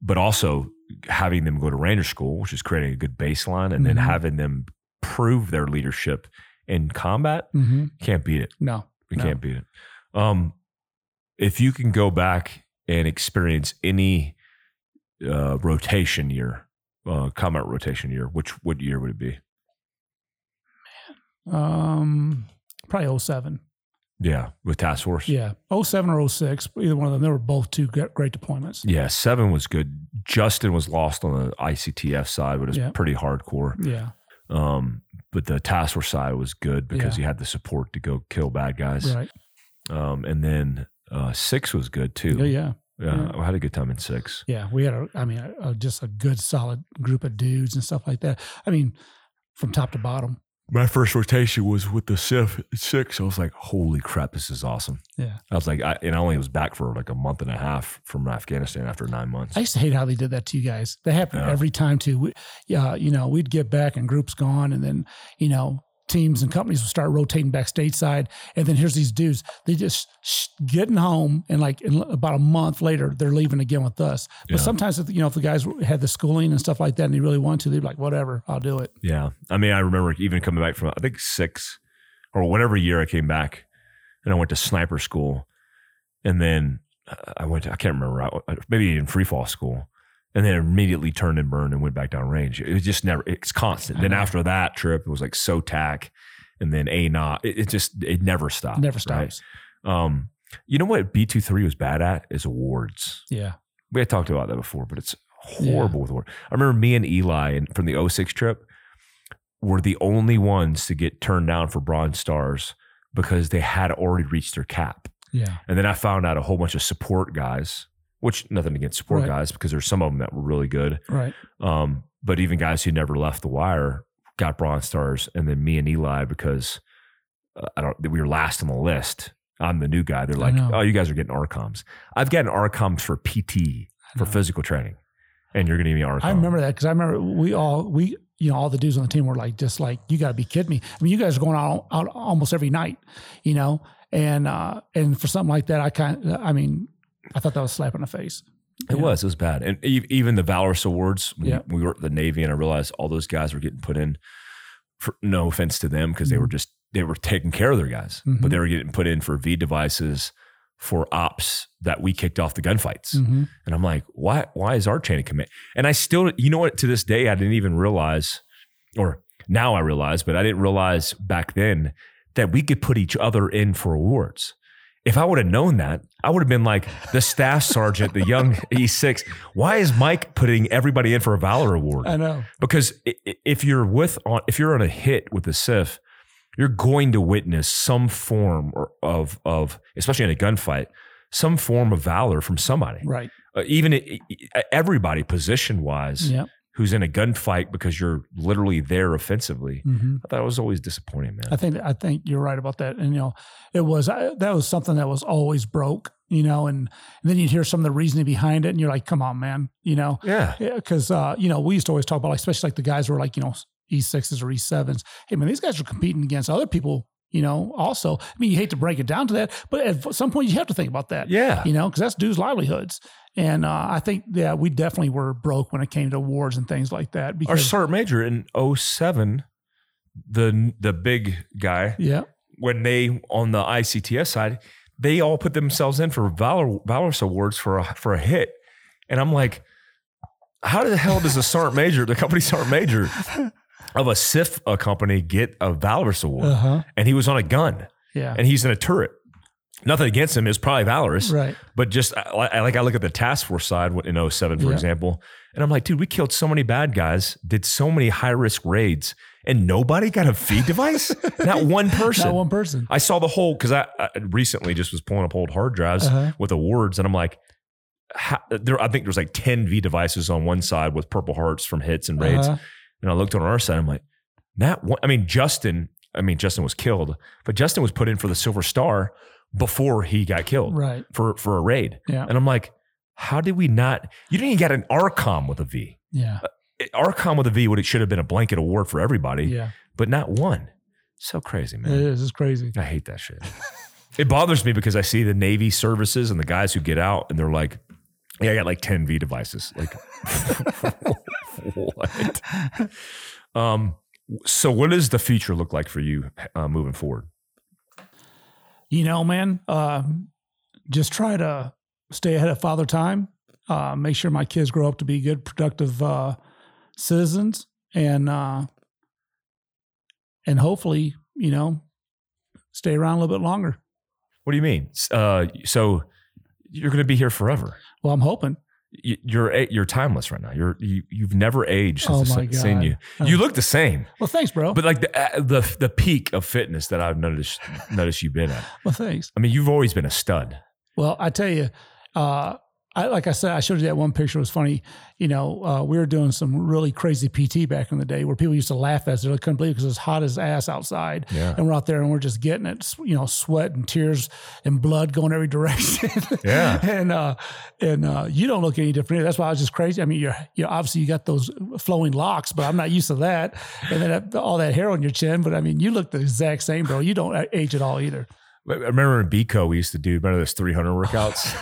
but also having them go to Ranger School, which is creating a good baseline, and mm-hmm. then having them prove their leadership in combat, mm-hmm. can't beat it. No, we no. can't beat it. Um, if you can go back and experience any uh, rotation year, uh, combat rotation year, which what year would it be? Man, um, probably 07. Yeah, with task force. Yeah, 07 or 06, either one of them. They were both two great deployments. Yeah, seven was good. Justin was lost on the ICTF side, but it's yeah. pretty hardcore. Yeah. Um, but the task force side was good because yeah. you had the support to go kill bad guys. Right. Um, and then uh, six was good too. Yeah, yeah. Yeah, I had a good time in six. Yeah, we had a, I mean, a, a, just a good, solid group of dudes and stuff like that. I mean, from top to bottom my first rotation was with the CIF six. I was like, holy crap, this is awesome. Yeah. I was like, I, and I only was back for like a month and a half from Afghanistan after nine months. I used to hate how they did that to you guys. That happened Yeah. every time too. We, yeah, you know, we'd get back and groups gone, and then you know teams and companies will start rotating back stateside. And then here's these dudes, they just sh- getting home and like in about a month later, they're leaving again with us. But Yeah. sometimes, if, you know, if the guys had the schooling and stuff like that and they really want to, they'd be like, whatever, I'll do it. Yeah. I mean, I remember even coming back from, I think six or whatever year I came back and I went to sniper school. And then uh, I went to, I can't remember, maybe in free fall school. And then immediately turned and burned and went back down range. It was just never, it's constant. Then Uh-huh. after that trip, it was like SOTAC and then A not. It, it just, it never stopped. Never right? stops. Um, you know what B23 was bad at is awards. Yeah. We had talked about that before, but it's horrible with awards. I remember me and Eli and from the 06 trip were the only ones to get turned down for bronze stars because they had already reached their cap. Yeah. And then I found out a whole bunch of support guys, which nothing against support Right. guys because there's some of them that were really good. Right. Um, but even guys who never left the wire got bronze stars, and then me and Eli because uh, I don't we were last on the list. I'm the new guy. They're like, oh, you guys are getting Arcoms. I've gotten Arcoms for PT for physical training, and you're going to give me Arcom. I remember that because I remember we all we you know all the dudes on the team were like just like you got to be kidding me. I mean, you guys are going out, out almost every night, you know, and uh and for something like that, I kind I mean, I thought that was a slap in the face. It Yeah. was. It was bad. And e- even the Valorous Awards, when Yeah. we were at the Navy, and I realized all those guys were getting put in. For no offense to them, because they were just they were taking care of their guys, Mhm. but they were getting put in for V devices for ops that we kicked off the gunfights. Mhm. And I'm like, why? Why is our chain of command? And I still, you know what? To this day, I didn't even realize, or now I realize, but I didn't realize back then that we could put each other in for awards. If I would have known that, I would have been like the staff sergeant, the young E6. Why is Mike putting everybody in for a Valor Award? I know. Because if you're with on, if you're on a hit with the CIF, you're going to witness some form of of, especially in a gunfight, some form of valor from somebody Right. uh, even everybody position wise Yeah. Who's in a gunfight because you're literally there offensively. hmm I thought it was always disappointing, man. I think I think you're right about that. And you know, it was I, that was something that was always broke. You know, and, and then you'd hear some of the reasoning behind it, and you're like, "Come on, man!" You know, yeah. because uh, you know we used to always talk about, like, especially like the guys who are like you know E sixes or E sevens. Hey, man, these guys are competing against other people. You know, also, I mean, you hate to break it down to that, but at some point you have to think about that. Yeah. You know, because that's dudes' livelihoods. And uh, I think yeah, we definitely were broke when it came to awards and things like that. Our Because sergeant major in 07, the the big guy, yeah, when they on the ICTS side, they all put themselves in for Valor Valorous Awards for a for a hit. And I'm like, how the hell does a sergeant major, the company sergeant major of a CIF company get a Valorous Award? uh huh, And he was on a gun yeah, and he's in a turret. Nothing against him is probably valorous, right, but just I, I like I look at the task force side in 07, for Yeah. example, and I'm like, dude, we killed so many bad guys, did so many high risk raids, and nobody got a V device. Not one person. not one person. I saw the whole because I, I recently just was pulling up old hard drives Uh-huh. with awards, and I'm like, how, there. I think there's like 10 V devices on one side with Purple Hearts from hits and raids, Uh-huh. And I looked on our side. I'm like, not one. I mean, Justin. I mean, Justin was killed, but Justin was put in for the Silver Star before he got killed Right. for for a raid. Yeah. And I'm like, how did we not? You didn't even get an Arcom with a V. Yeah. Uh, Arcom with a V would it should have been a blanket award for everybody, Yeah. but not one. So crazy, man. It is. It's crazy. I hate that shit. it bothers me because I see the Navy services and the guys who get out and they're like, yeah, I got like 10 V devices. Like, what? Um, so what does the future look like for you uh, moving forward? You know, man, uh, just try to stay ahead of father time. Uh, make sure my kids grow up to be good, productive uh, citizens, and uh, and hopefully, you know, stay around a little bit longer. What do you mean? Uh, so you're going to be here forever. Well, I'm hoping. You- You're you're timeless right now. You're you, you've never aged Oh since my I've seen God. you. Oh. You look the same, Well, thanks, bro. but like the uh, the the peak of fitness that I've noticed noticed you've been at. well, thanks. I mean, you've always been a stud. Well, I tell you, uh, I like I said, I showed you that one picture. It was funny. You know, uh, we were doing some really crazy PT back in the day where people used to laugh at us. They couldn't believe it because it was hot as ass outside. Yeah. And we're out there and we're just getting it, you know, sweat and tears and blood going every direction. Yeah. and uh, and uh, you don't look any different. That's why I was just crazy. I mean, you're you know, obviously you got those flowing locks, but I'm not used to that. And then all that hair on your chin. But I mean, you look the exact same, bro. You don't age at all either. I remember in Bico we used to do remember those 300 workouts.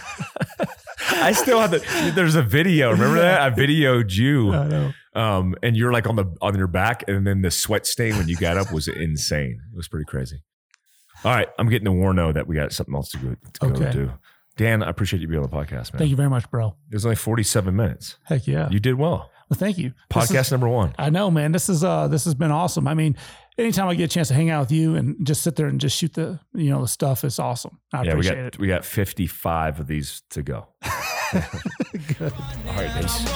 I still have the. There's a video. Remember that? I videoed you, I know. um, and you're like on the on your back, and then the sweat stain when you got up was insane. It was pretty crazy. All right, I'm getting to Warno that we got something else to go to go Okay. do. Dan, I appreciate you being on the podcast, man. Thank you very much, bro. It was only 47 minutes. Heck yeah. You did well. Well, thank you. Podcast is- number one. I know, man. This is uh, this has been awesome. I mean, anytime I get a chance to hang out with you and just sit there and just shoot the you know the stuff, it's awesome. I yeah, appreciate we got, it. We got fifty five of these to go. Good. All right, thanks.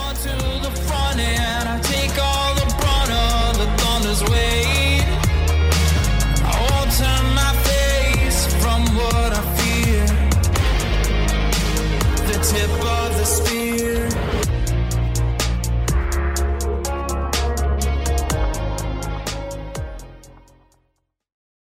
tip of the spear.